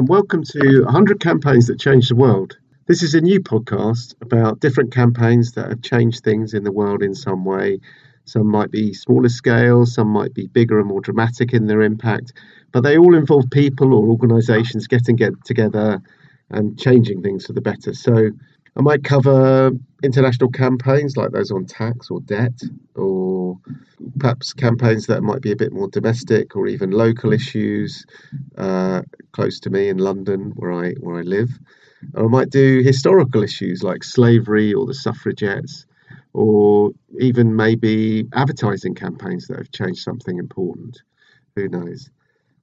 And welcome to 100 Campaigns That Changed the World. This is a new podcast about different campaigns that have changed things in the world in some way. Some might be smaller scale, some might be bigger and more dramatic in their impact, but they all involve people or organisations getting get together and changing things for the better. So I might cover international campaigns like those on tax or debt, or perhaps campaigns that might be a bit more domestic or even local issues uh, close to me in London, where I where I live. Or I might do historical issues like slavery or the suffragettes, or even maybe advertising campaigns that have changed something important. Who knows?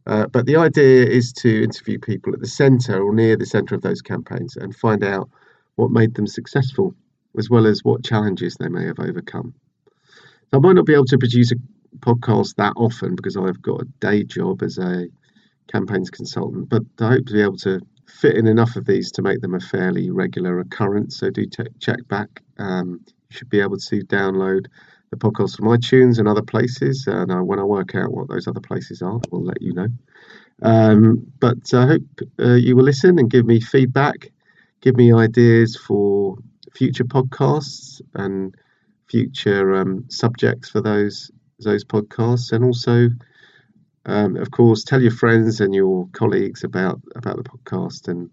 Uh, but the idea is to interview people at the centre or near the centre of those campaigns and find out what made them successful, as well as what challenges they may have overcome. So I might not be able to produce a podcast that often because I've got a day job as a campaigns consultant, but I hope to be able to fit in enough of these to make them a fairly regular occurrence. So do check back. Um, you should be able to download the podcast from iTunes and other places. And uh, when I work out what those other places are, I will let you know. Um, but I hope uh, you will listen and give me feedback give me ideas for future podcasts and future um, subjects for those those podcasts, and also, um, of course, tell your friends and your colleagues about about the podcast and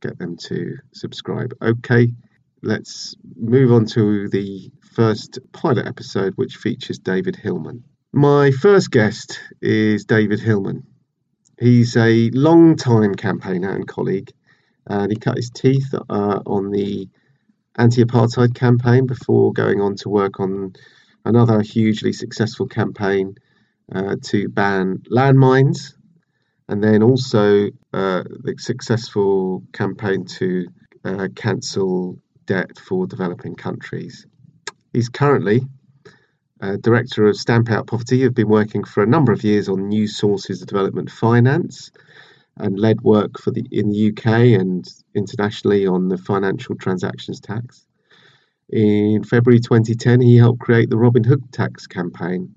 get them to subscribe. Okay, let's move on to the first pilot episode, which features David Hillman. My first guest is David Hillman. He's a long-time campaigner and colleague and he cut his teeth uh, on the anti-apartheid campaign before going on to work on another hugely successful campaign uh, to ban landmines, and then also uh, the successful campaign to uh, cancel debt for developing countries. He's currently uh, director of Stamp Out Poverty. Have been working for a number of years on new sources of development finance and led work for the in the UK and internationally on the financial transactions tax. In February 2010, he helped create the Robin Hood tax campaign,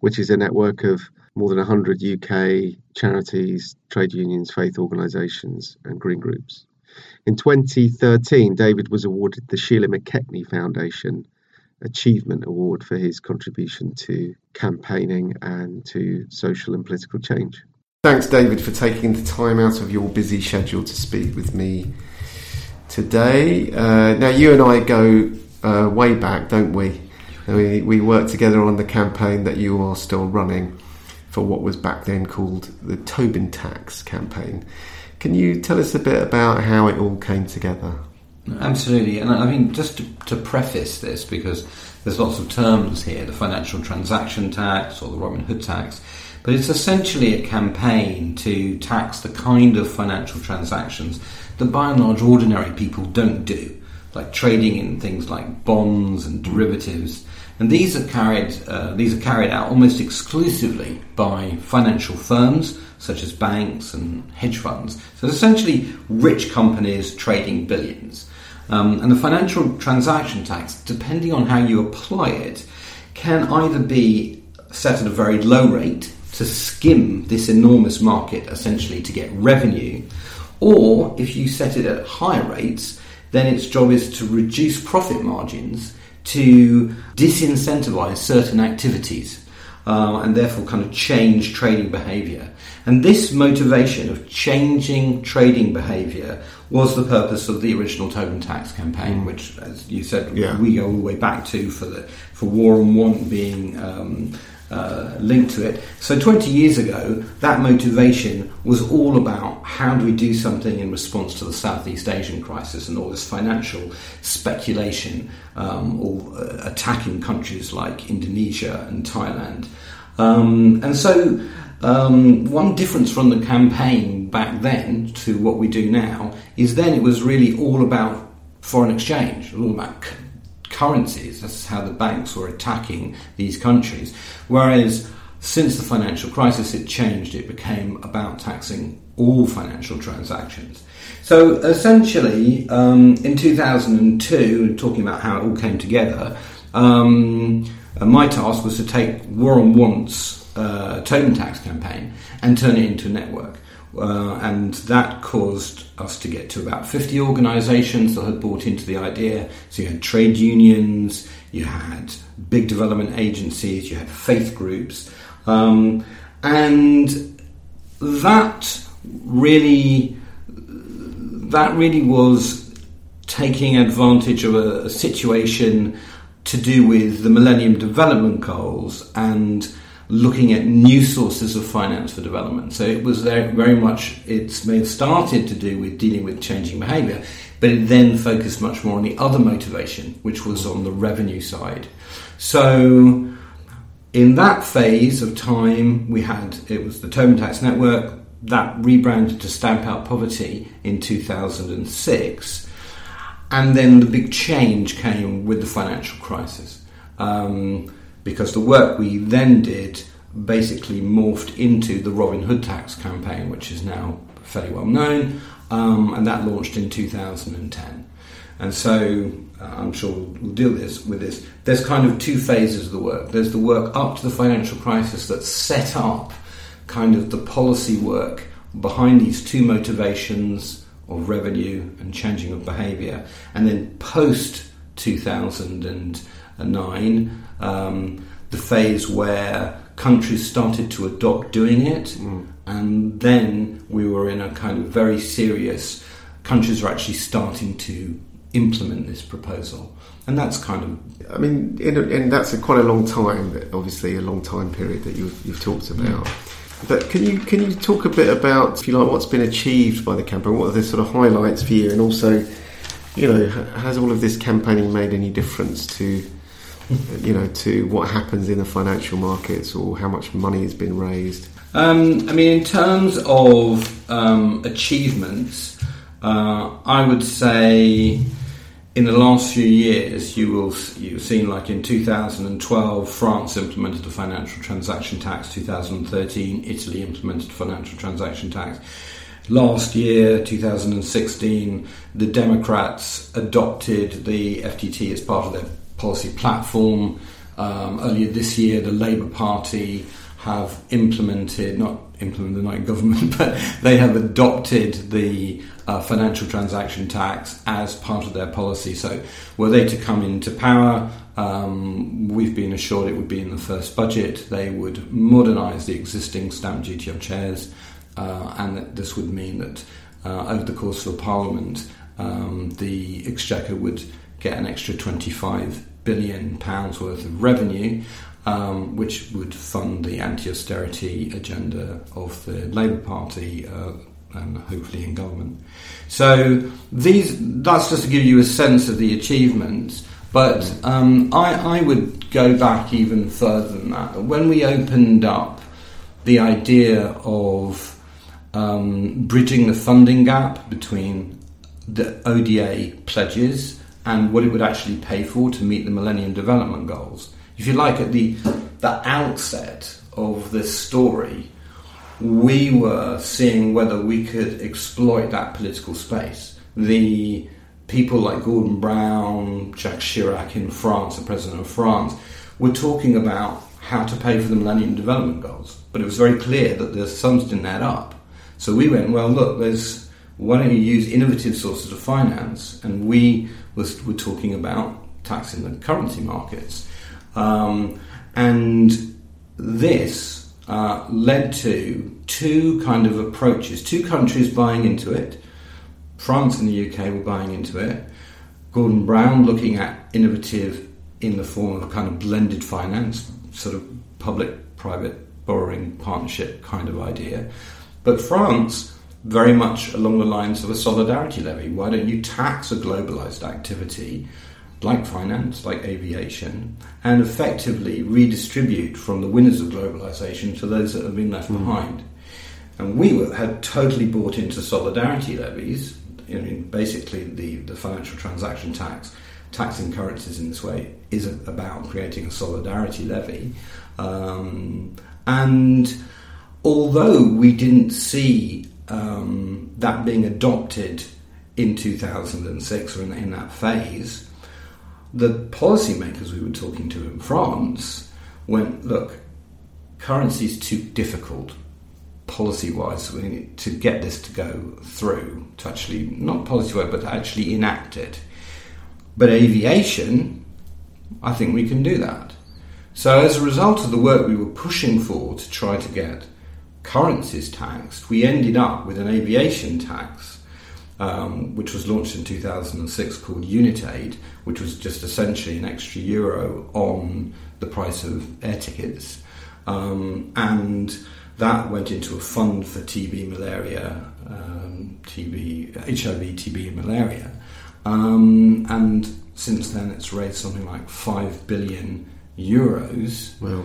which is a network of more than 100 UK charities, trade unions, faith organisations, and green groups. In 2013, David was awarded the Sheila McKechnie Foundation Achievement Award for his contribution to campaigning and to social and political change. Thanks, David, for taking the time out of your busy schedule to speak with me today. Uh, now, you and I go uh, way back, don't we? we? We worked together on the campaign that you are still running for what was back then called the Tobin Tax campaign. Can you tell us a bit about how it all came together? Absolutely, and I mean, just to, to, preface this, because there's lots of terms here the financial transaction tax or the Robin Hood tax. But it's essentially a campaign to tax the kind of financial transactions that by and large ordinary people don't do, like trading in things like bonds and derivatives. And these are carried uh, these are carried out almost exclusively by financial firms such as banks and hedge funds. So it's essentially rich companies trading billions. Um, and the financial transaction tax, depending on how you apply it, can either be set at a very low rate, to skim this enormous market essentially to get revenue. Or if you set it at higher rates, then its job is to reduce profit margins to disincentivize certain activities uh, and therefore kind of change trading behavior. And this motivation of changing trading behavior was the purpose of the original Tobin tax campaign, which, as you said, yeah. we go all the way back to for the for War on Want being um, uh, linked to it. So 20 years ago, that motivation was all about how do we do something in response to the Southeast Asian crisis and all this financial speculation um, or uh, attacking countries like Indonesia and Thailand. Um, and so, um, one difference from the campaign back then to what we do now is then it was really all about foreign exchange, all about currencies. That's how the banks were attacking these countries. Whereas since the financial crisis, it changed. It became about taxing all financial transactions. So essentially, um, in 2002, talking about how it all came together, um, uh, my task was to take War on Want's uh, Tobin tax campaign and turn it into a network. Uh, and that caused us to get to about 50 organisations that had bought into the idea. So you had trade unions, you had big development agencies, you had faith groups, um, and that really that really was taking advantage of a, a situation to do with the Millennium Development Goals and looking at new sources of finance for development. So it was very, much, it may started to do with dealing with changing behaviour, but it then focused much more on the other motivation, which was on the revenue side. So in that phase of time, we had, it was the Tobin Tax Network, that rebranded to Stamp Out Poverty in 2006. And then the big change came with the financial crisis. Um, because the work we then did basically morphed into the Robin Hood tax campaign, which is now fairly well known, um, and that launched in 2010. And so uh, I'm sure we'll deal this with this. There's kind of two phases of the work. There's the work up to the financial crisis that set up kind of the policy work behind these two motivations of revenue and changing of behaviour, and then post 2009 um, the phase where countries started to adopt doing it, mm. and then we were in a kind of very serious. Countries are actually starting to implement this proposal, and that's kind of. I mean, and that's a quite a long time. Obviously, a long time period that you've, you've talked about. Mm. But can you can you talk a bit about, if you like, what's been achieved by the campaign? What are the sort of highlights for you, and also, you know, has all of this campaigning made any difference to you know, to what happens in the financial markets or how much money has been raised? Um, I mean, in terms of um, achievements, uh, I would say in the last few years, you will you've seen like in 2012, France implemented a financial transaction tax. 2013, Italy implemented financial transaction tax. Last year, 2016, the Democrats adopted the FTT as part of their policy platform. Um, earlier this year, the Labour Party have implemented, not implemented, not in government, but they have adopted the uh, financial transaction tax as part of their policy. So, were they to come into power, um, we've been assured it would be in the first budget. They would modernise the existing stamp duty on shares, uh, and this would mean that uh, over the course of a parliament, um, the exchequer would get an extra 25 billion pounds worth of revenue, um, which would fund the anti-austerity agenda of the Labour Party. Uh, and hopefully in government. So these that's just to give you a sense of the achievements. But um, I, I would go back even further than that. When we opened up the idea of um, bridging the funding gap between the ODA pledges and what it would actually pay for to meet the Millennium Development Goals. If you like, at the, the outset of this story, we were seeing whether we could exploit that political space. The people like Gordon Brown, Jacques Chirac in France, the president of France, were talking about how to pay for the Millennium Development Goals. But it was very clear that the sums didn't add up. So we went, well, look, there's why don't you use innovative sources of finance? And we was, were talking about taxing the currency markets. Um, and this uh, led to two kind of approaches, two countries buying into it. France and the UK were buying into it. Gordon Brown looking at innovative in the form of kind of blended finance, sort of public private borrowing partnership kind of idea. But France very much along the lines of a solidarity levy. Why don't you tax a globalized activity like finance, like aviation, and effectively redistribute from the winners of globalization to those that have been left mm. behind? And we were, had totally bought into solidarity levies. I mean, basically, the, the financial transaction tax, taxing currencies in this way, is about creating a solidarity levy. Um, and although we didn't see um, that being adopted in 2006 or in, in that phase, the policymakers we were talking to in France went, look, currency is too difficult. policy wise to get this to go through, to actually, not policy wise, but actually enact it. But aviation, I think we can do that. So, as a result of the work we were pushing for to try to get currencies taxed, we ended up with an aviation tax, um, which was launched in 2006 called Unitaid, which was just essentially an extra euro on the price of air tickets. Um, and that went into a fund for TB, malaria, um, TB, HIV, TB, and malaria. Um, and since then, it's raised something like 5 billion euros. Well.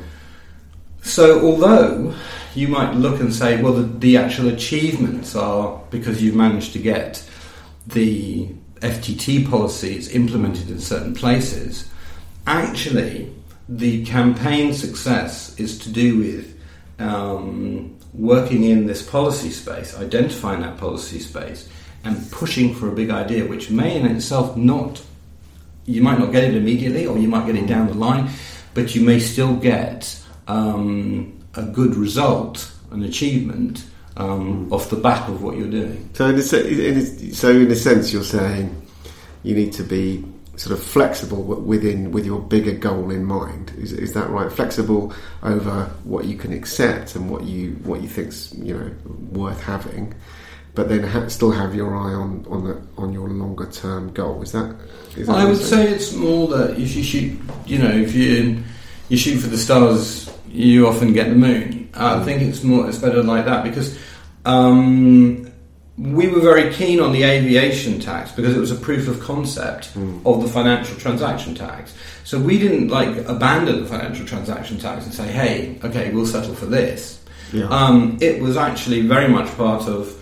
So, although you might look and say, well, the, the, actual achievements are because you've managed to get the FTT policies implemented in certain places, actually, the campaign success is to do with um, working in this policy space, identifying that policy space, and pushing for a big idea, which may in itself not, you might not get it immediately, or you might get it down the line, but you may still get um, a good result, an achievement um, off the back of what you're doing. So, in a, so in a sense, you're saying you need to be sort of flexible within with your bigger goal in mind. Is, is that right? Flexible over what you can accept and what you what you think's you know worth having, but then ha- still have your eye on on the on your longer term goal. Is that? Is that I would say it's more that if you shoot, you know, if you you shoot for the stars, you often get the moon. I mm. think it's more it's better like that because. Um, we were very keen on the aviation tax because it was a proof of concept mm. of the financial transaction tax. So we didn't like abandon the financial transaction tax and say, "Hey, okay, we'll settle for this." Yeah. Um, it was actually very much part of.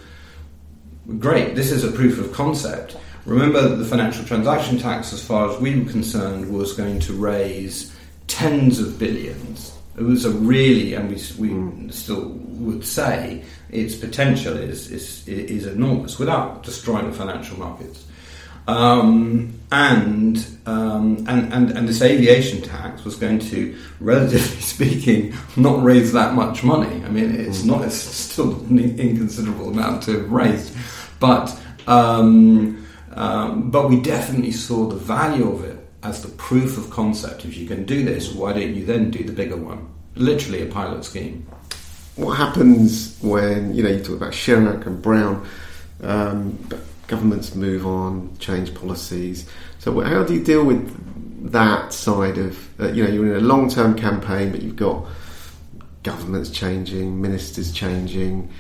Great, this is a proof of concept. Remember that the financial transaction tax, as far as we were concerned, was going to raise tens of billions. It was a really, and we, we mm. still would say, its potential is, is, is enormous without destroying the financial markets. Um, and, um, and, and, and this aviation tax was going to, relatively speaking, not raise that much money. I mean, it's not, it's still an inconsiderable amount to have raised, but, um, um, but we definitely saw the value of it as the proof of concept. If you can do this, why don't you then do the bigger one? Literally a pilot scheme what happens when you know you talk about Chirac and Brown, um, but governments move on, change policies. So how do you deal with that side of uh, you know you're in a long term campaign, but you've got governments changing, ministers changing,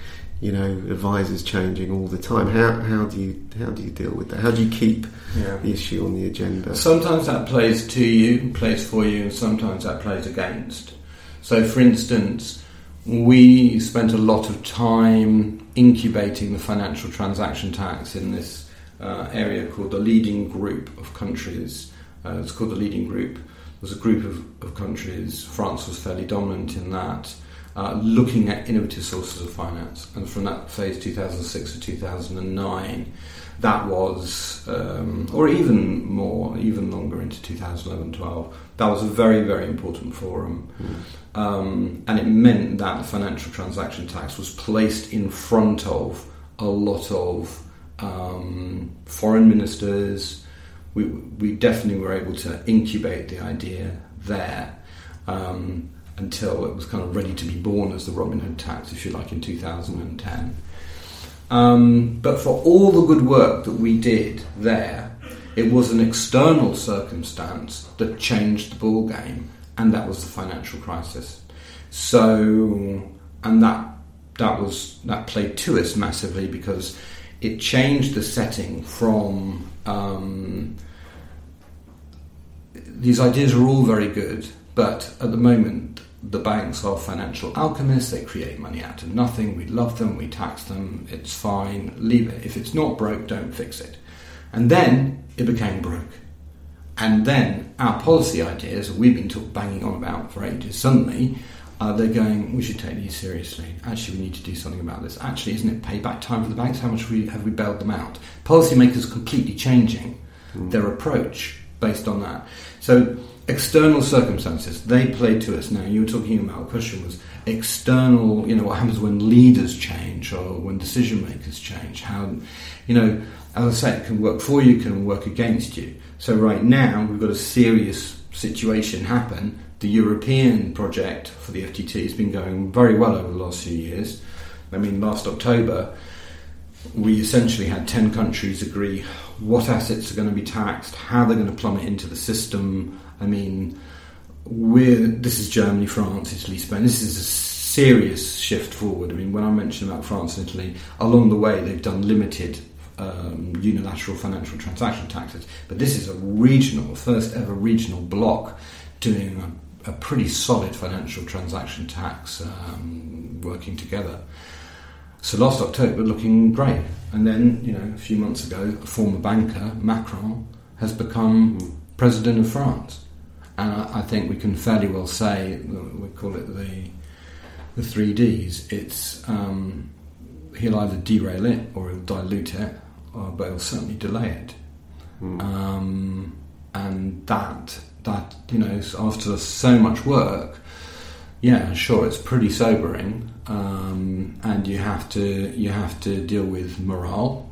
you know, advisors changing all the time. How, how do you how do you deal with that? How do you keep yeah. the issue on the agenda? Sometimes that plays to you, plays for you, and sometimes that plays against. So, for instance, we spent a lot of time incubating the financial transaction tax in this uh, area called the leading group of countries. Uh, it's called the leading group. There's a group of, of countries, France was fairly dominant in that, uh, looking at innovative sources of finance. And from that phase, 2006 to 2009, that was, um, or even more, even longer into 2011 12, that was a very, very important forum. Mm. Um, and it meant that the financial transaction tax was placed in front of a lot of um, foreign ministers. We, we definitely were able to incubate the idea there um, until it was kind of ready to be born as the Robin Hood tax, if you like, in 2010. Um, but for all the good work that we did there, it was an external circumstance that changed the ball game, and that was the financial crisis. So, and that that was that played to us massively because it changed the setting from um, these ideas are all very good, but at the moment the banks are financial alchemists. They create money out of nothing. We love them. We tax them. It's fine. Leave it. If it's not broke, don't fix it. And then it became broke. And then our policy ideas, we've been talk, banging on about for ages, suddenly uh, they're going, we should take these seriously. Actually, we need to do something about this. Actually, isn't it payback time for the banks? How much we, have we bailed them out? Policymakers completely changing mm. their approach based on that. So external circumstances they play to us now. You were talking about the question was external. You know what happens when leaders change or when decision makers change. How you know as I say, it can work for you, can work against you. So right now we've got a serious situation happen. The European project for the FTT has been going very well over the last few years. I mean, last October we essentially had 10 countries agree what assets are going to be taxed, how they're going to plummet into the system. I mean, we're, this is Germany, France, Italy, Spain. This is a serious shift forward. I mean, when I mentioned about France and Italy, along the way they've done limited um, unilateral financial transaction taxes, but this is a regional, first ever regional block doing a, a pretty solid financial transaction tax um, working together. So last October, looking great. And then, you know, a few months ago, a former banker, Macron, has become president of France. And I, I think we can fairly well say, we call it the, the three Ds. It's, um, he'll either derail it or he'll dilute it, or, but he'll certainly delay it. Mm. Um, and that, that, you know, after so much work, yeah, sure, it's pretty sobering, um, and you have to you have to deal with morale.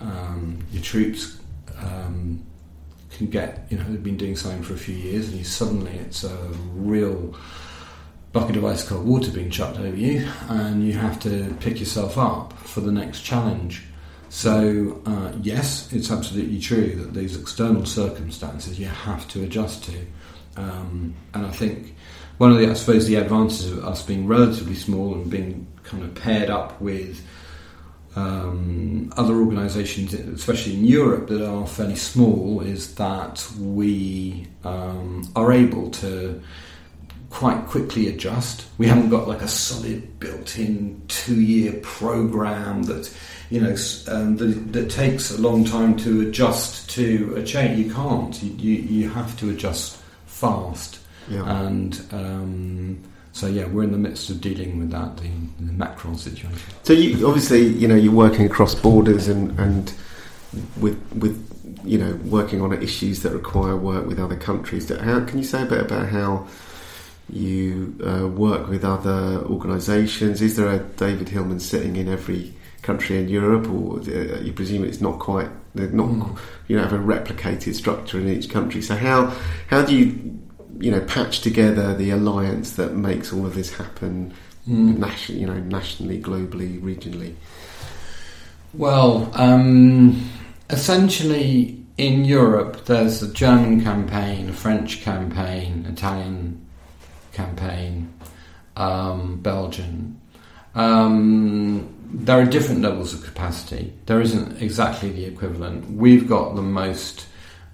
Um, your troops um, can get you know they've been doing something for a few years, and you suddenly it's a real bucket of ice cold water being chucked over you, and you have to pick yourself up for the next challenge. So uh, yes, it's absolutely true that these external circumstances you have to adjust to, um, and I think one of the, I suppose, the advantages of us being relatively small and being kind of paired up with um, other organisations, especially in Europe, that are fairly small, is that we um, are able to quite quickly adjust. We haven't got like a solid built-in two-year program that you know um, that, that, takes a long time to adjust to a change. You can't. You, you, you have to adjust fast. Yeah. And um, so yeah, we're in the midst of dealing with that, the, the Macron situation. So you obviously, you know, you're working across borders and and with with you know working on issues that require work with other countries. How can you say a bit about how? You uh, work with other organisations. Is there a David Hillman sitting in every country in Europe, or uh, you presume it's not quite? Not, mm. you know, have a replicated structure in each country. So how how do you you know, patch together the alliance that makes all of this happen, mm. nation, you know, nationally, globally, regionally? Well, um, essentially, in Europe, there's a German campaign, a French campaign, Italian campaign, um, Belgian. Um, there are different levels of capacity. There isn't exactly the equivalent. We've got the most,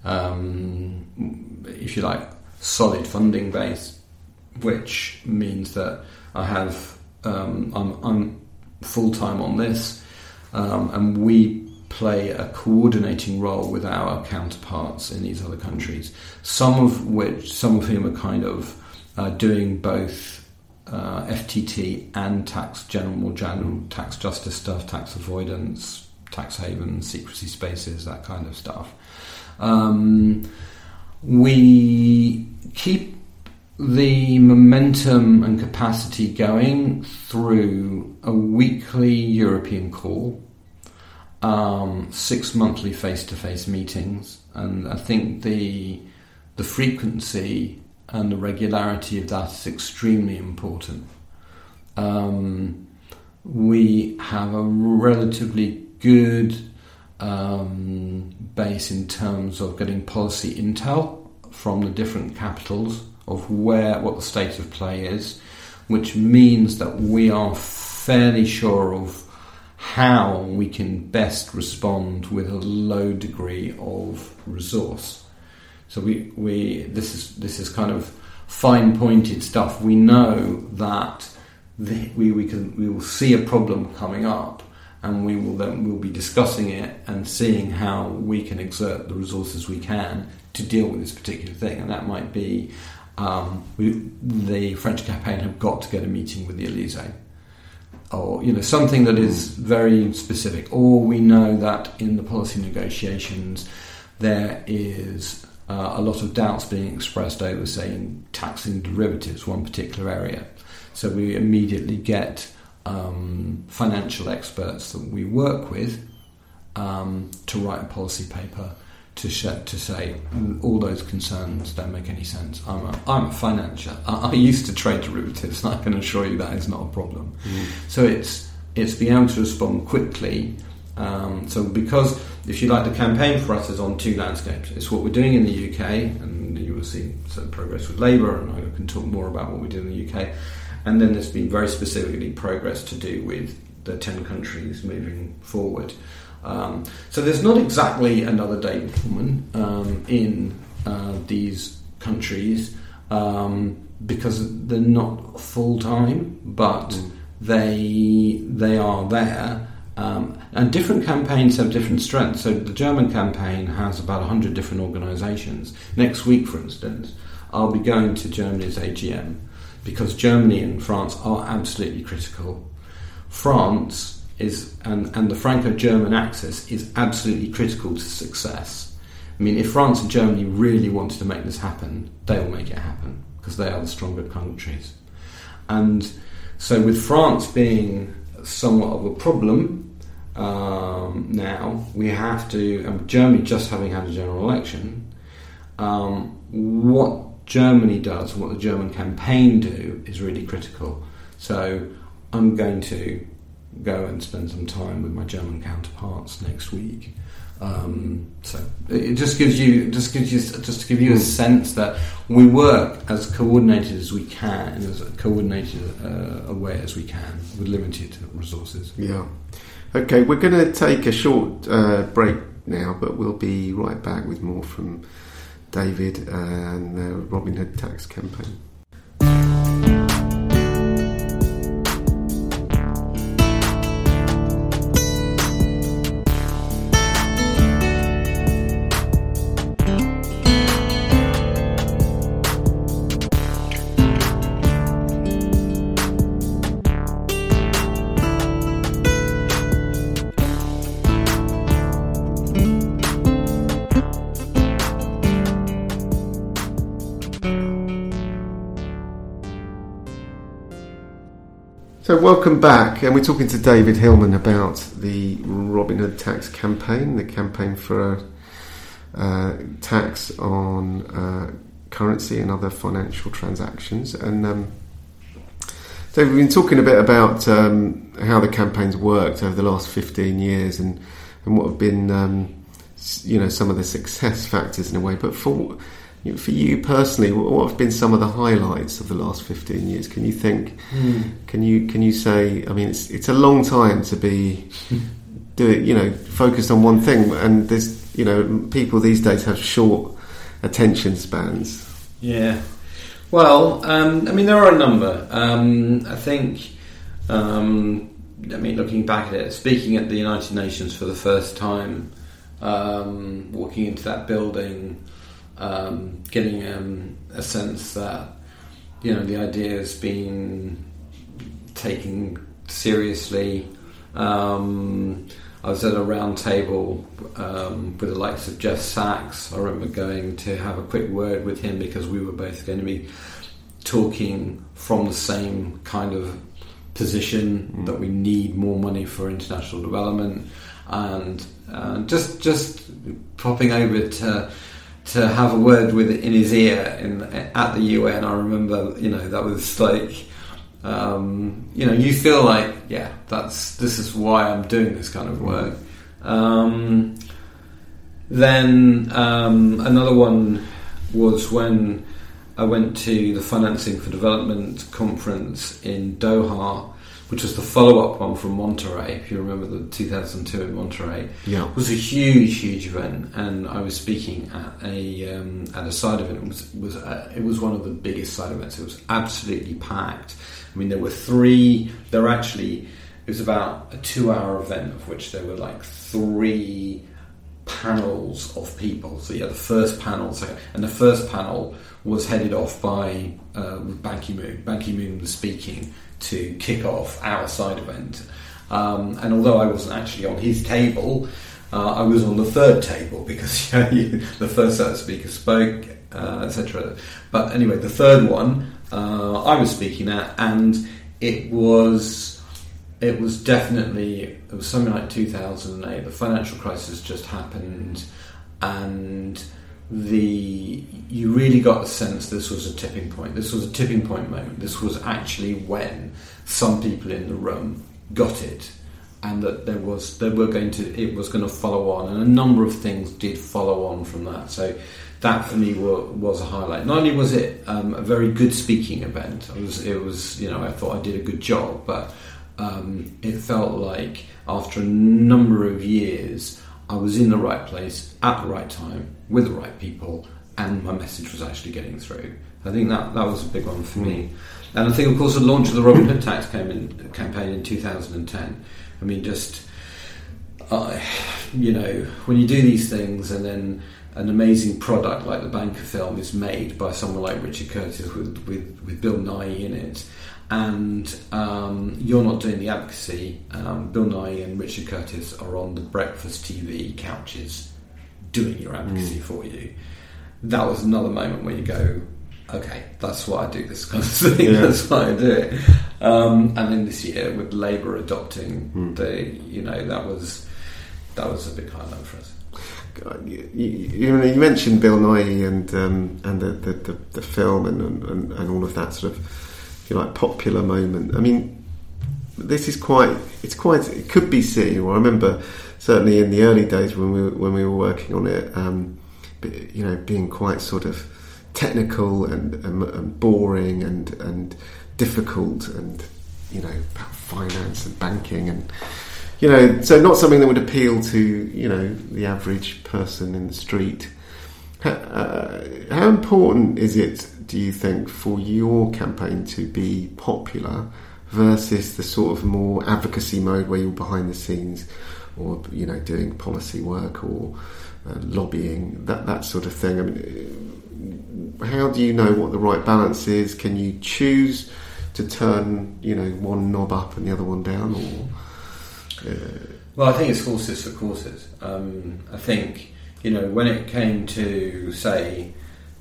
um, if you like, solid funding base, which means that I have um, I'm, I'm full time on this, um, and we play a coordinating role with our counterparts in these other countries. Some of which, some of whom are kind of uh, doing both. Uh, FTT and tax general, general tax justice stuff, tax avoidance, tax havens, secrecy spaces, that kind of stuff. Um, we keep the momentum and capacity going through a weekly European call, um, six monthly face-to-face meetings, and I think the the frequency and the regularity of that is extremely important. Um, we have a relatively good um, base in terms of getting policy intel from the different capitals of where what the state of play is, which means that we are fairly sure of how we can best respond with a low degree of resource. So we, we this is this is kind of fine pointed stuff. We know that the, we, we can we will see a problem coming up and we will then we'll be discussing it and seeing how we can exert the resources we can to deal with this particular thing, and that might be um, we, the French campaign have got to get a meeting with the Elysee, or you know something that is very specific. Or we know that in the policy negotiations there is uh, a lot of doubts being expressed over, say, taxing derivatives, one particular area. So we immediately get um, financial experts that we work with um, to write a policy paper to sh- to say all those concerns don't make any sense. I'm a, I'm a financier. I, I used to trade derivatives, and I can assure you that is not a problem. Mm. So it's it's being able to respond quickly. Um, so because if you like, the campaign for us is on two landscapes. It's what we're doing in the UK, and you will see some progress with Labour, and I can talk more about what we do in the UK. And then there's been very specifically progress to do with the 10 countries moving forward. Um, so there's not exactly another David Hillman um, in uh, these countries um, because they're not full time, but mm. they they are there. Um, and different campaigns have different strengths. So the German campaign has about 100 different organisations. Next week, for instance, I'll be going to Germany's AGM because Germany and France are absolutely critical. France is and, and the Franco-German axis is absolutely critical to success. I mean, if France and Germany really wanted to make this happen, they will make it happen because they are the stronger countries. And so, with France being somewhat of a problem um, now, we have to. Germany just having had a general election, um, what Germany does, and what the German campaign do, is really critical. So, I'm going to go and spend some time with my German counterparts next week. Um, so it just gives you just gives you just to give you a sense that we work as coordinated as we can, in as coordinated uh, a way as we can with limited resources. Yeah. Okay, we're going to take a short uh, break now, but we'll be right back with more from David and Robin Hood tax campaign. So, welcome back, and we're talking to David Hillman about the Robin Hood tax campaign, the campaign for a uh, tax on uh, currency and other financial transactions. And um, so, we've been talking a bit about um, how the campaign's worked over the last 15 years and, and what have been, um, you know, some of the success factors in a way. But for for you personally, what have been some of the highlights of the last fifteen years? Can you think? Mm. Can you can you say? I mean, it's it's a long time to be do it. You know, focused on one thing, and there's you know people these days have short attention spans. Yeah. Well, um, I mean, there are a number. Um, I think. Um, I mean, looking back at it, speaking at the United Nations for the first time, um, walking into that building um, getting um, a sense that you know the idea has been taken seriously. Um, I was at a round table um, with the likes of Jeff Sachs. I remember going to have a quick word with him because we were both going to be talking from the same kind of position mm. that we need more money for international development, and uh, just just popping over to to have a word with in his ear in at the UN. I remember, you know, that was like, um, you know, you feel like, yeah, that's this is why I'm doing this kind of work. Um, then um, another one was when I went to the Financing for Development conference in Doha which was the follow-up one from Monterrey. If you remember the 2002 in Monterrey, yeah, was a huge, huge event, and I was speaking at a um, at a side event. It was was uh, it was one of the biggest side events. It was absolutely packed. I mean, there were three. There were actually it was about a two-hour event of which there were like three panels of people. So yeah, the first panel, so, and the first panel was headed off by uh, Ban Ki-moon. Ban Ki-moon was speaking, to kick off our side event. Um, and although I wasn't actually on his table, Uh, I was on the third table because you know, the first set of speakers spoke, uh, etc. But anyway, the third one uh, I was speaking at, and it was it was definitely it was something like 2008. The financial crisis just happened, and the you really got the sense this was a tipping point. This was a tipping point moment. This was actually when some people in the room got it, and that there was they were going to it was going to follow on, and a number of things did follow on from that. So that for me was, was a highlight. Not only was it um, a very good speaking event, it was, it was you know I thought I did a good job, but um, it felt like after a number of years I was in the right place at the right time with the right people, and my message was actually getting through. I think that that was a big one for me. And I think, of course, the launch of the Robin Hood tax in, campaign in 2010. I mean, just uh, you know, when you do these things and then an amazing product like the Banker film is made by someone like Richard Curtis with, with, with Bill Nighy in it, and um, you're not doing the advocacy. Um, Bill Nighy and Richard Curtis are on the breakfast TV couches doing your advocacy mm. for you. That was another moment where you go, okay, that's why I do this kind of thing. Yeah. that's why I do it. Um, and then this year with Labour adopting mm. the, you know, that was that was a big highlight for us. You, you, you, mentioned Bill Nighy and um, and the, the, the, the film and, and, and all of that sort of you like popular moment. I mean, this is quite it's quite it could be seen. I remember certainly in the early days when we were, when we were working on it, um, you know, being quite sort of technical and, and, and boring and and difficult and you know about finance and banking and you know, so not something that would appeal to you know the average person in the street. Uh, how important is it, do you think, for your campaign to be popular versus the sort of more advocacy mode where you're behind the scenes, or you know, doing policy work or uh, lobbying that that sort of thing? I mean, how do you know what the right balance is? Can you choose to turn you know one knob up and the other one down, or well, I think it's horses for courses. Um, I think you know when it came to say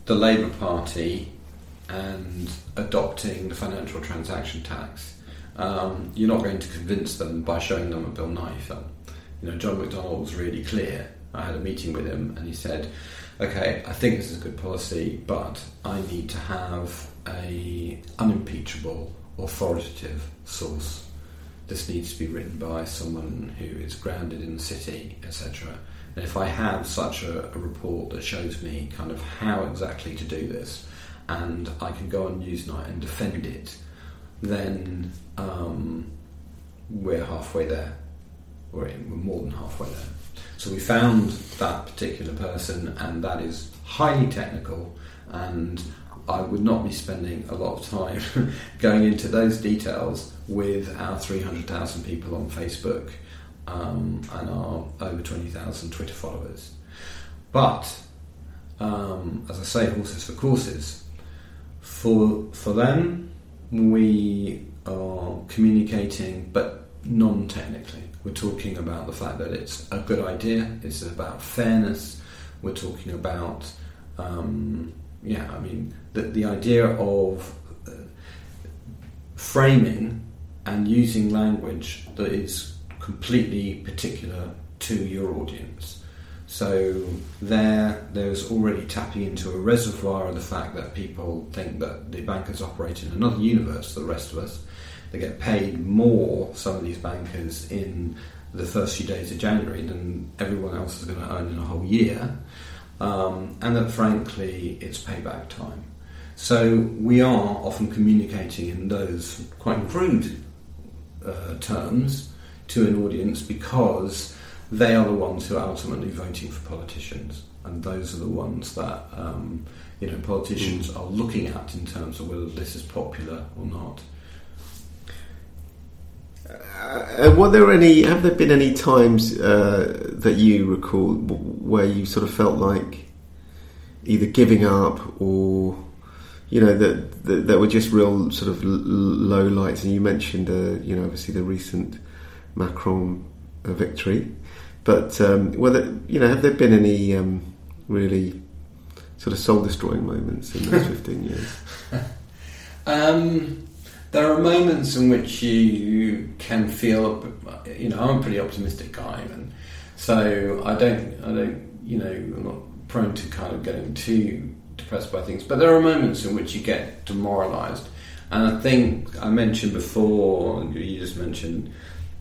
the Labour Party and adopting the financial transaction tax, um, you're not going to convince them by showing them a Bill Nighy film. You know, John McDonnell was really clear. I had a meeting with him, and he said, "Okay, I think this is a good policy, but I need to have a unimpeachable, authoritative source this needs to be written by someone who is grounded in the city, etc. And if I have such a, a, report that shows me kind of how exactly to do this, and I can go on Newsnight and defend it, then um, we're halfway there. We're, we're more than halfway there. So we found that particular person, and that is highly technical and I would not be spending a lot of time going into those details with our 300,000 people on Facebook um, and our over 20,000 Twitter followers. But, um, as I say, horses for courses. For, for them, we are communicating, but non technically. We're talking about the fact that it's a good idea, it's about fairness, we're talking about um, yeah, I mean, the, the idea of uh, framing and using language that is completely particular to your audience. So there, there's already tapping into a reservoir of the fact that people think that the bankers operate in another universe the rest of us. They get paid more, some of these bankers, in the first few days of January than everyone else is going to earn in a whole year um, and that frankly it's payback time. So we are often communicating in those quite crude uh, terms to an audience because they are the ones who are ultimately voting for politicians, and those are the ones that um, you know politicians mm. are looking at in terms of whether this is popular or not. Uh, were there any? Have there been any times uh, that you recall where you sort of felt like either giving up or you know that that, were just real sort of low lights? And you mentioned, uh, you know, obviously the recent Macron uh, victory. But um, whether you know, have there been any um, really sort of soul destroying moments in those fifteen years? Um, there are moments in which you can feel, you know, I'm a pretty optimistic guy, and so I don't, I don't, you know, I'm not prone to kind of getting too depressed by things. But there are moments in which you get demoralised, and I think I mentioned before, you just mentioned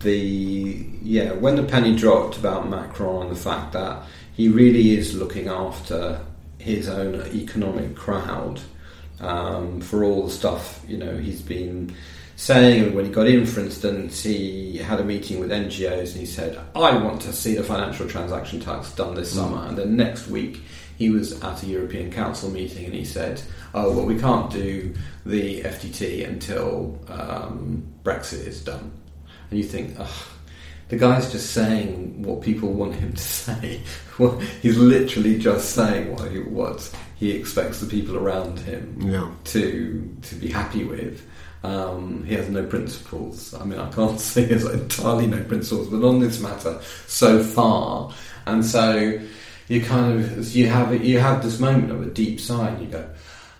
the yeah when the penny dropped about Macron and the fact that he really is looking after his own economic crowd um, for all the stuff you know he's been saying. When he got in, for instance, he had a meeting with NGOs and he said, "I want to see the financial transaction tax done this mm. summer." And then next week he was at a European Council meeting and he said, "Oh well, we can't do the FTT until um, Brexit is done." And you think, ugh, the guy's just saying what people want him to say. well, he's literally just saying what he, what he expects the people around him yeah. to to be happy with. Um, he has no principles. I mean, I can't say he has entirely no principles, but on this matter, so far, and so you kind of you have you have this moment of a deep sigh, and you go,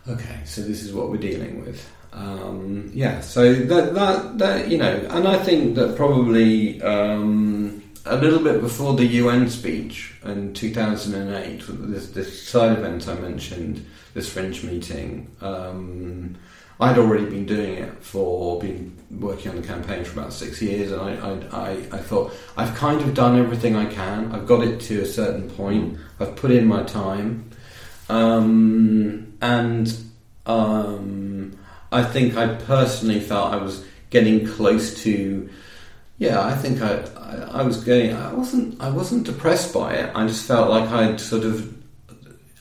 okay, so this is what we're dealing with. Um, yeah, so that, that, that, you know, and I think that probably um, a little bit before the UN speech in 2008, this, this side event I mentioned, this French meeting, um, I'd already been doing it for, been working on the campaign for about six years, and I, I, I, I thought, I've kind of done everything I can. I've got it to a certain point. I've put in my time. Um, and um, I think I personally felt I was getting close to. Yeah, I think I, I, I was getting. I wasn't. I wasn't depressed by it. I just felt like I'd sort of.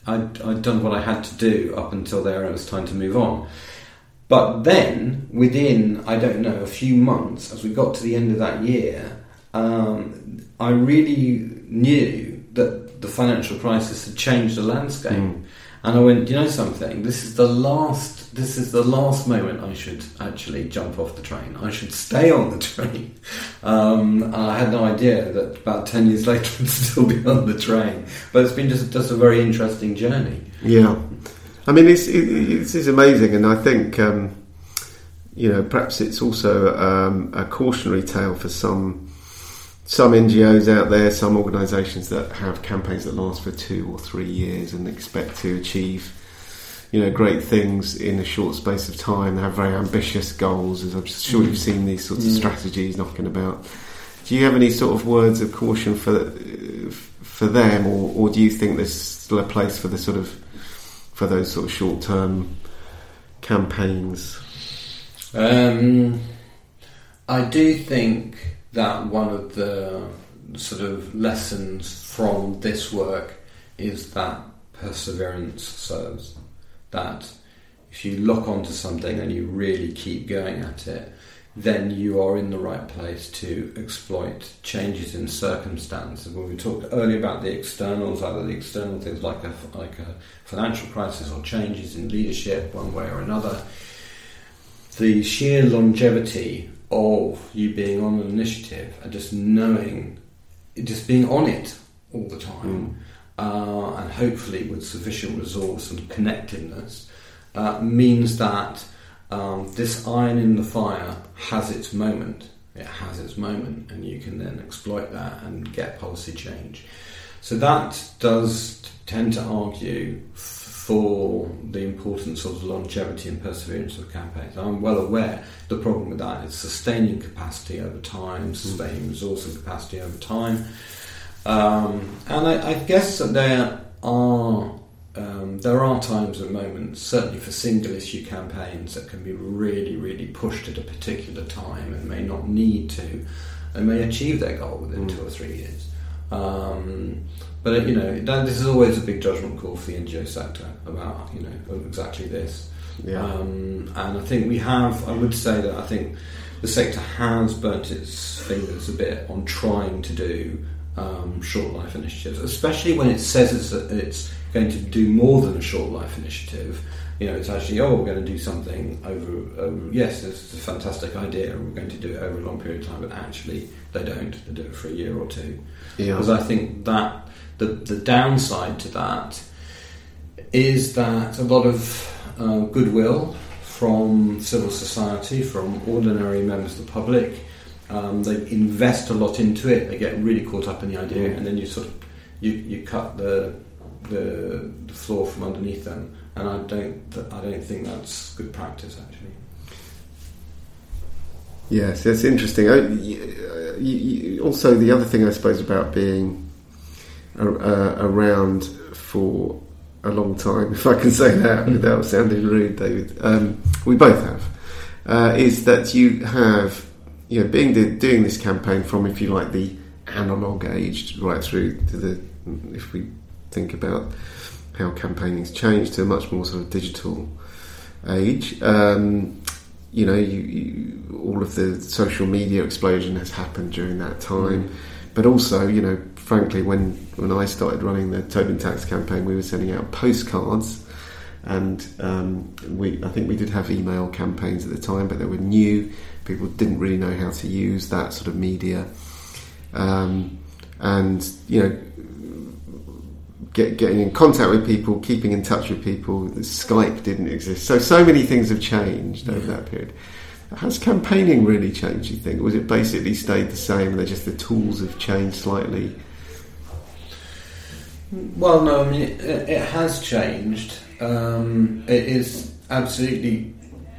I'd, I'd done what I had to do up until there, and it was time to move on. But then, within I don't know a few months, as we got to the end of that year, um, I really knew that the financial crisis had changed the landscape. Mm. And I went, you know something? This is the last. This is the last moment I should actually jump off the train. I should stay on the train. Um, I had no idea that about ten years later I'd still be on the train. But it's been just just a very interesting journey. Yeah, I mean, it's it, it's, it's amazing, and I think um, you know perhaps it's also um, a cautionary tale for some some NGOs out there, some organisations that have campaigns that last for two or three years and expect to achieve, you know, great things in a short space of time. They have very ambitious goals, as I'm sure mm. you've seen these sorts mm. of strategies knocking about. Do you have any sort of words of caution for for them, or, or do you think there's still a place for the sort of for those sort of short term campaigns? Um, I do think that one of the sort of lessons from this work is that perseverance serves. That if you lock onto something and you really keep going at it, then you are in the right place to exploit changes in circumstances. When we talked earlier about the externals, either the external things like a, like a financial crisis or changes in leadership, one way or another, the sheer longevity of you being on an initiative and just knowing, just being on it all the time, mm. uh, and hopefully with sufficient resource and connectedness, uh, means that um, this iron in the fire has its moment. It has its moment, and you can then exploit that and get policy change. So that does tend to argue for the importance of the longevity and perseverance of campaigns. I'm well aware the problem with that is sustaining capacity over time, hmm. sustaining resource and capacity over time. Um, and I, I, guess that there are um, there are times and moments, certainly for single issue campaigns, that can be really, really pushed at a particular time and may not need to, and may achieve their goal within mm. two or three years. Um, but you know, that, this is always a big judgment call for the NGO sector about you know exactly this. Yeah. Um, and I think we have. I would say that I think the sector has burnt its fingers a bit on trying to do um, short life initiatives, especially when it says it's, it's, going to do more than a short life initiative. You know, it's actually oh, we're going to do something over. over yes, it's a fantastic idea, and we're going to do it over a long period of time. But actually, they don't. They do it for a year or two. Yeah. Because I think that the the downside to that is that a lot of uh, goodwill from civil society, from ordinary members of the public, um, they invest a lot into it. They get really caught up in the idea, and then you sort of you, you cut the, the the floor from underneath them. And I don't I don't think that's good practice actually. Yes, that's interesting. Uh, you, you, also, the other thing I suppose about being uh, around for a long time, if I can say that without sounding rude, David, um, we both have, uh, is that you have, you know, being the, doing this campaign from, if you like, the analog age right through to the, if we think about how campaigning's changed to a much more sort of digital age. Um, you know, you, you, all of the social media explosion has happened during that time. Mm. But also, you know, frankly, when, when I started running the Tobin Tax campaign, we were sending out postcards. And um, we, I think we did have email campaigns at the time, but they were new. People didn't really know how to use that sort of media. Um, and, you know, get, getting in contact with people, keeping in touch with people. Skype didn't exist. So, so many things have changed over that period. Has campaigning really changed, you think? Was it basically stayed the same? They're just the tools have changed slightly? Well, no, I mean, it, it has changed. Um, it is absolutely,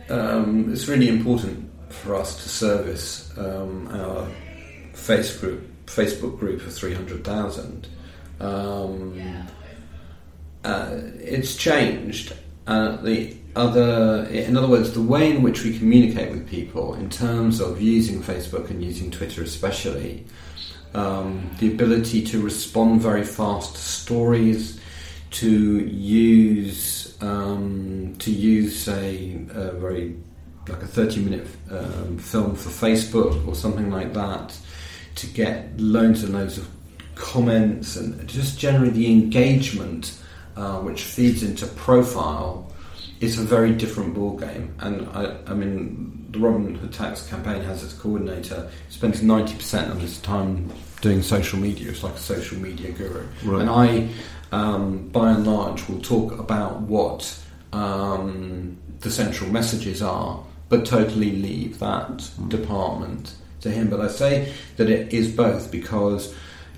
um, it's really important for us to service um, our Facebook, Facebook group of 300,000. Um, uh, it's changed. Uh, the other, in other words, the way in which we communicate with people in terms of using Facebook and using Twitter, especially, um, the ability to respond very fast to stories, to use um, to use a, a, very like a thirty minute um, film for Facebook or something like that, to get loads and loads of comments and just generally the engagement uh, which feeds into profile is a very different ball game. And I, I mean, the Robin Hood Tax campaign has its coordinator spends ninety percent of his time doing social media. It's like a social media guru, right. and I, um, by and large, will talk about what um, the central messages are, but totally leave that mm. department to him. But I say that it is both because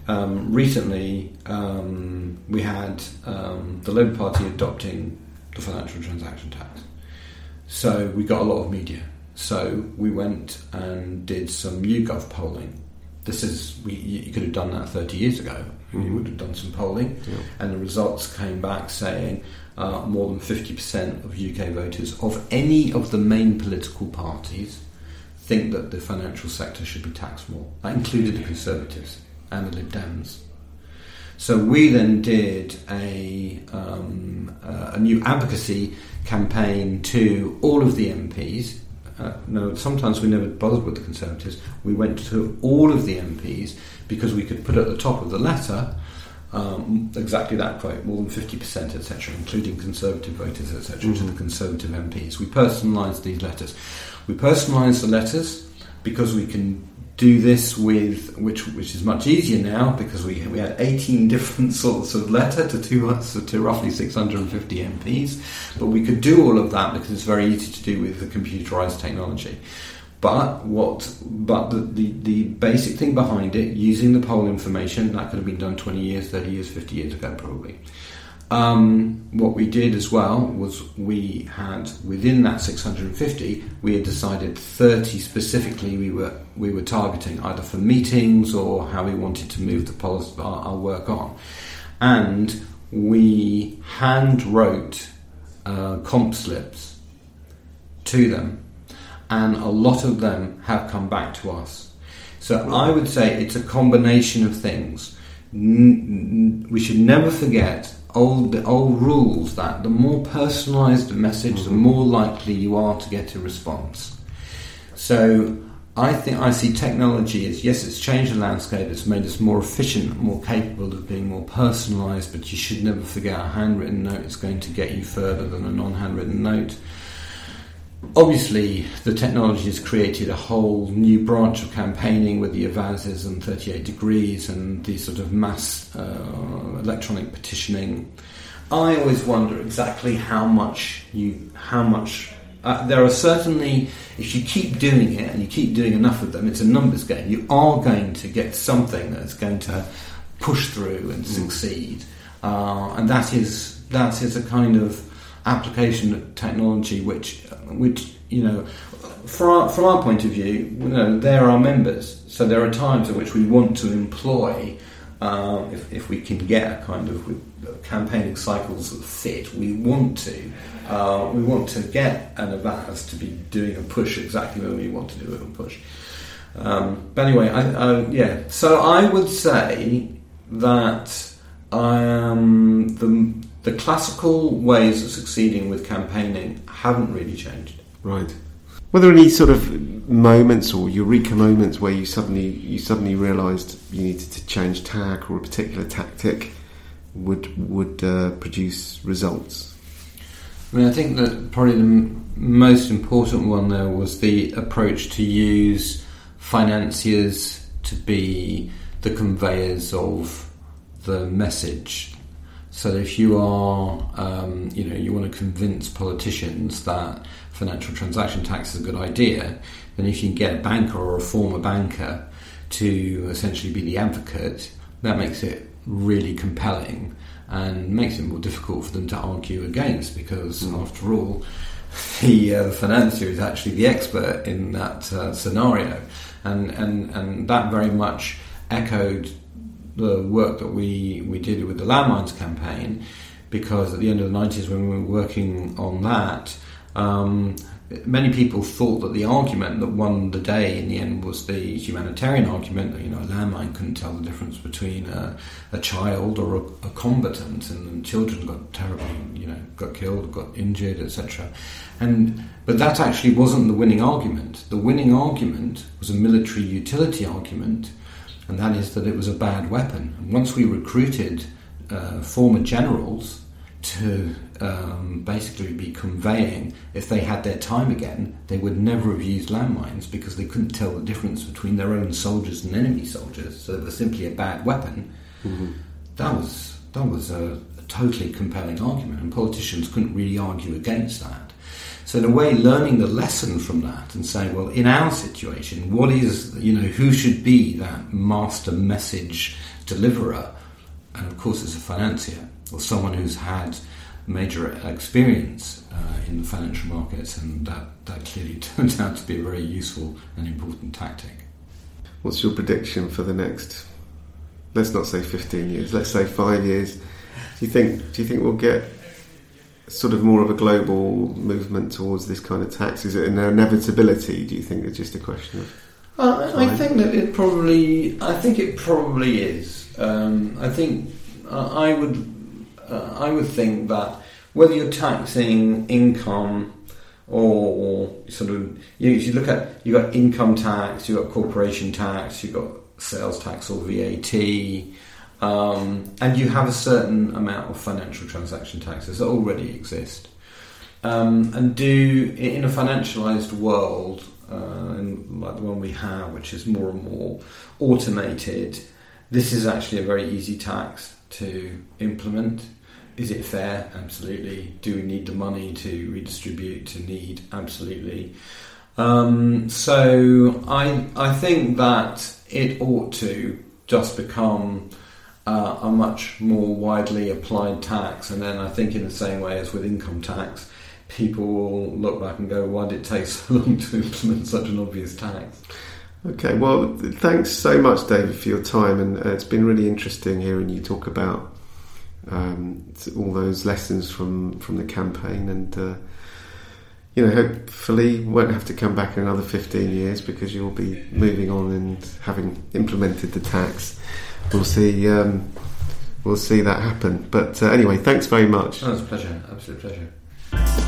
um, recently, um, we had um, the Labour Party adopting the financial transaction tax. So we got a lot of media. So we went and did some YouGov polling. This is we, you could have done that 30 years ago. Mm-hmm. You would have done some polling, yeah. and the results came back saying uh, more than 50% of UK voters of any of the main political parties think that the financial sector should be taxed more. That included the Conservatives and the Lib Dems. So we then did a, um, uh, a new advocacy campaign to all of the MPs. Uh, no, sometimes we never bothered with the Conservatives. We went to all of the MPs because we could put at the top of the letter um, exactly that quote, more than 50%, etc., including Conservative voters, etc., mm-hmm. to the Conservative MPs. We personalised these letters. We personalised the letters because we can do this with which which is much easier now because we we had 18 different sorts of letter to two to roughly 650 MPs, but we could do all of that because it's very easy to do with the computerized technology. But what? But the, the, the basic thing behind it, using the poll information, that could have been done 20 years, 30 years, 50 years ago, probably. Um, what we did as well was we had within that 650 we had decided 30 specifically we were we were targeting either for meetings or how we wanted to move the policy, our, our work on, and we hand wrote uh, comp slips to them, and a lot of them have come back to us. So I would say it's a combination of things. N- we should never forget old the old rules that the more personalised the message, mm-hmm. the more likely you are to get a response. So I think I see technology as yes, it's changed the landscape. It's made us more efficient, more capable of being more personalised. But you should never forget a handwritten note is going to get you further than a non-handwritten note. Obviously, the technology has created a whole new branch of campaigning with the Avaazes and 38 Degrees and the sort of mass uh, electronic petitioning. I always wonder exactly how much you, how much. Uh, there are certainly, if you keep doing it and you keep doing enough of them, it's a numbers game. You are going to get something that's going to push through and mm. succeed, uh, and that is that is a kind of application of technology which which you know from our, from our point of view, you know, they're our members. So there are times at which we want to employ, uh, if, if we can get a kind of campaigning cycles that fit, we want to. Uh, we want to get an Avaaz to be doing a push exactly when we want to do a push. Um, but anyway, I, I, yeah. So I would say that I am the the classical ways of succeeding with campaigning haven't really changed. Right. Were there any sort of moments or eureka moments where you suddenly you suddenly realised you needed to change tack or a particular tactic would would uh, produce results? I mean, I think that probably the most important one there was the approach to use financiers to be the conveyors of the message so if you are, um, you know, you want to convince politicians that financial transaction tax is a good idea, then if you can get a banker or a former banker to essentially be the advocate, that makes it really compelling and makes it more difficult for them to argue against because, mm. after all, the uh, financier is actually the expert in that uh, scenario, and, and and that very much echoed the work that we, we did with the landmines campaign because at the end of the 90s when we were working on that um, many people thought that the argument that won the day in the end was the humanitarian argument that you know a landmine couldn't tell the difference between a, a child or a, a combatant and, children got terribly you know got killed got injured etc and but that actually wasn't the winning argument. The winning argument was a military utility argument and that is that it was a bad weapon. And once we recruited uh, former generals to um, basically be conveying, if they had their time again, they would never have used landmines because they couldn't tell the difference between their own soldiers and enemy soldiers. So it was simply a bad weapon. Mm-hmm. That was that was a, a totally compelling argument, and politicians couldn't really argue against that. So in a way, learning the lesson from that and saying, well, in our situation, what is, you know, who should be that master message deliverer? And of course, it's a financier or someone who's had major experience uh, in the financial markets, and that, that clearly turns out to be a very useful and important tactic. What's your prediction for the next, let's not say 15 years, let's say five years? Do you think, do you think we'll get sort of more of a global movement towards this kind of tax? Is it an inevitability? Do you think it's just a question of? Uh, I think that it probably. I think it probably is. Um, I think uh, I would. Uh, I would think that whether you're taxing income or, or sort of, you know, if you look at you've got income tax, you've got corporation tax, you've got sales tax or VAT. Um, and you have a certain amount of financial transaction taxes that already exist. Um, and do in a financialized world, uh, like the one we have, which is more and more automated, this is actually a very easy tax to implement. Is it fair? Absolutely. Do we need the money to redistribute to need? Absolutely. Um, so I I think that it ought to just become uh, a much more widely applied tax. And then I think, in the same way as with income tax, people will look back and go, why did it take so long to implement such an obvious tax? Okay, well, thanks so much, David, for your time. And uh, it's been really interesting hearing you talk about um, all those lessons from, from the campaign. And, uh, you know, hopefully won't have to come back in another 15 years because you'll be moving on and having implemented the tax we'll see. Um, we'll see that happen. But uh, anyway, thanks very much. Oh, it's a pleasure. Absolute pleasure.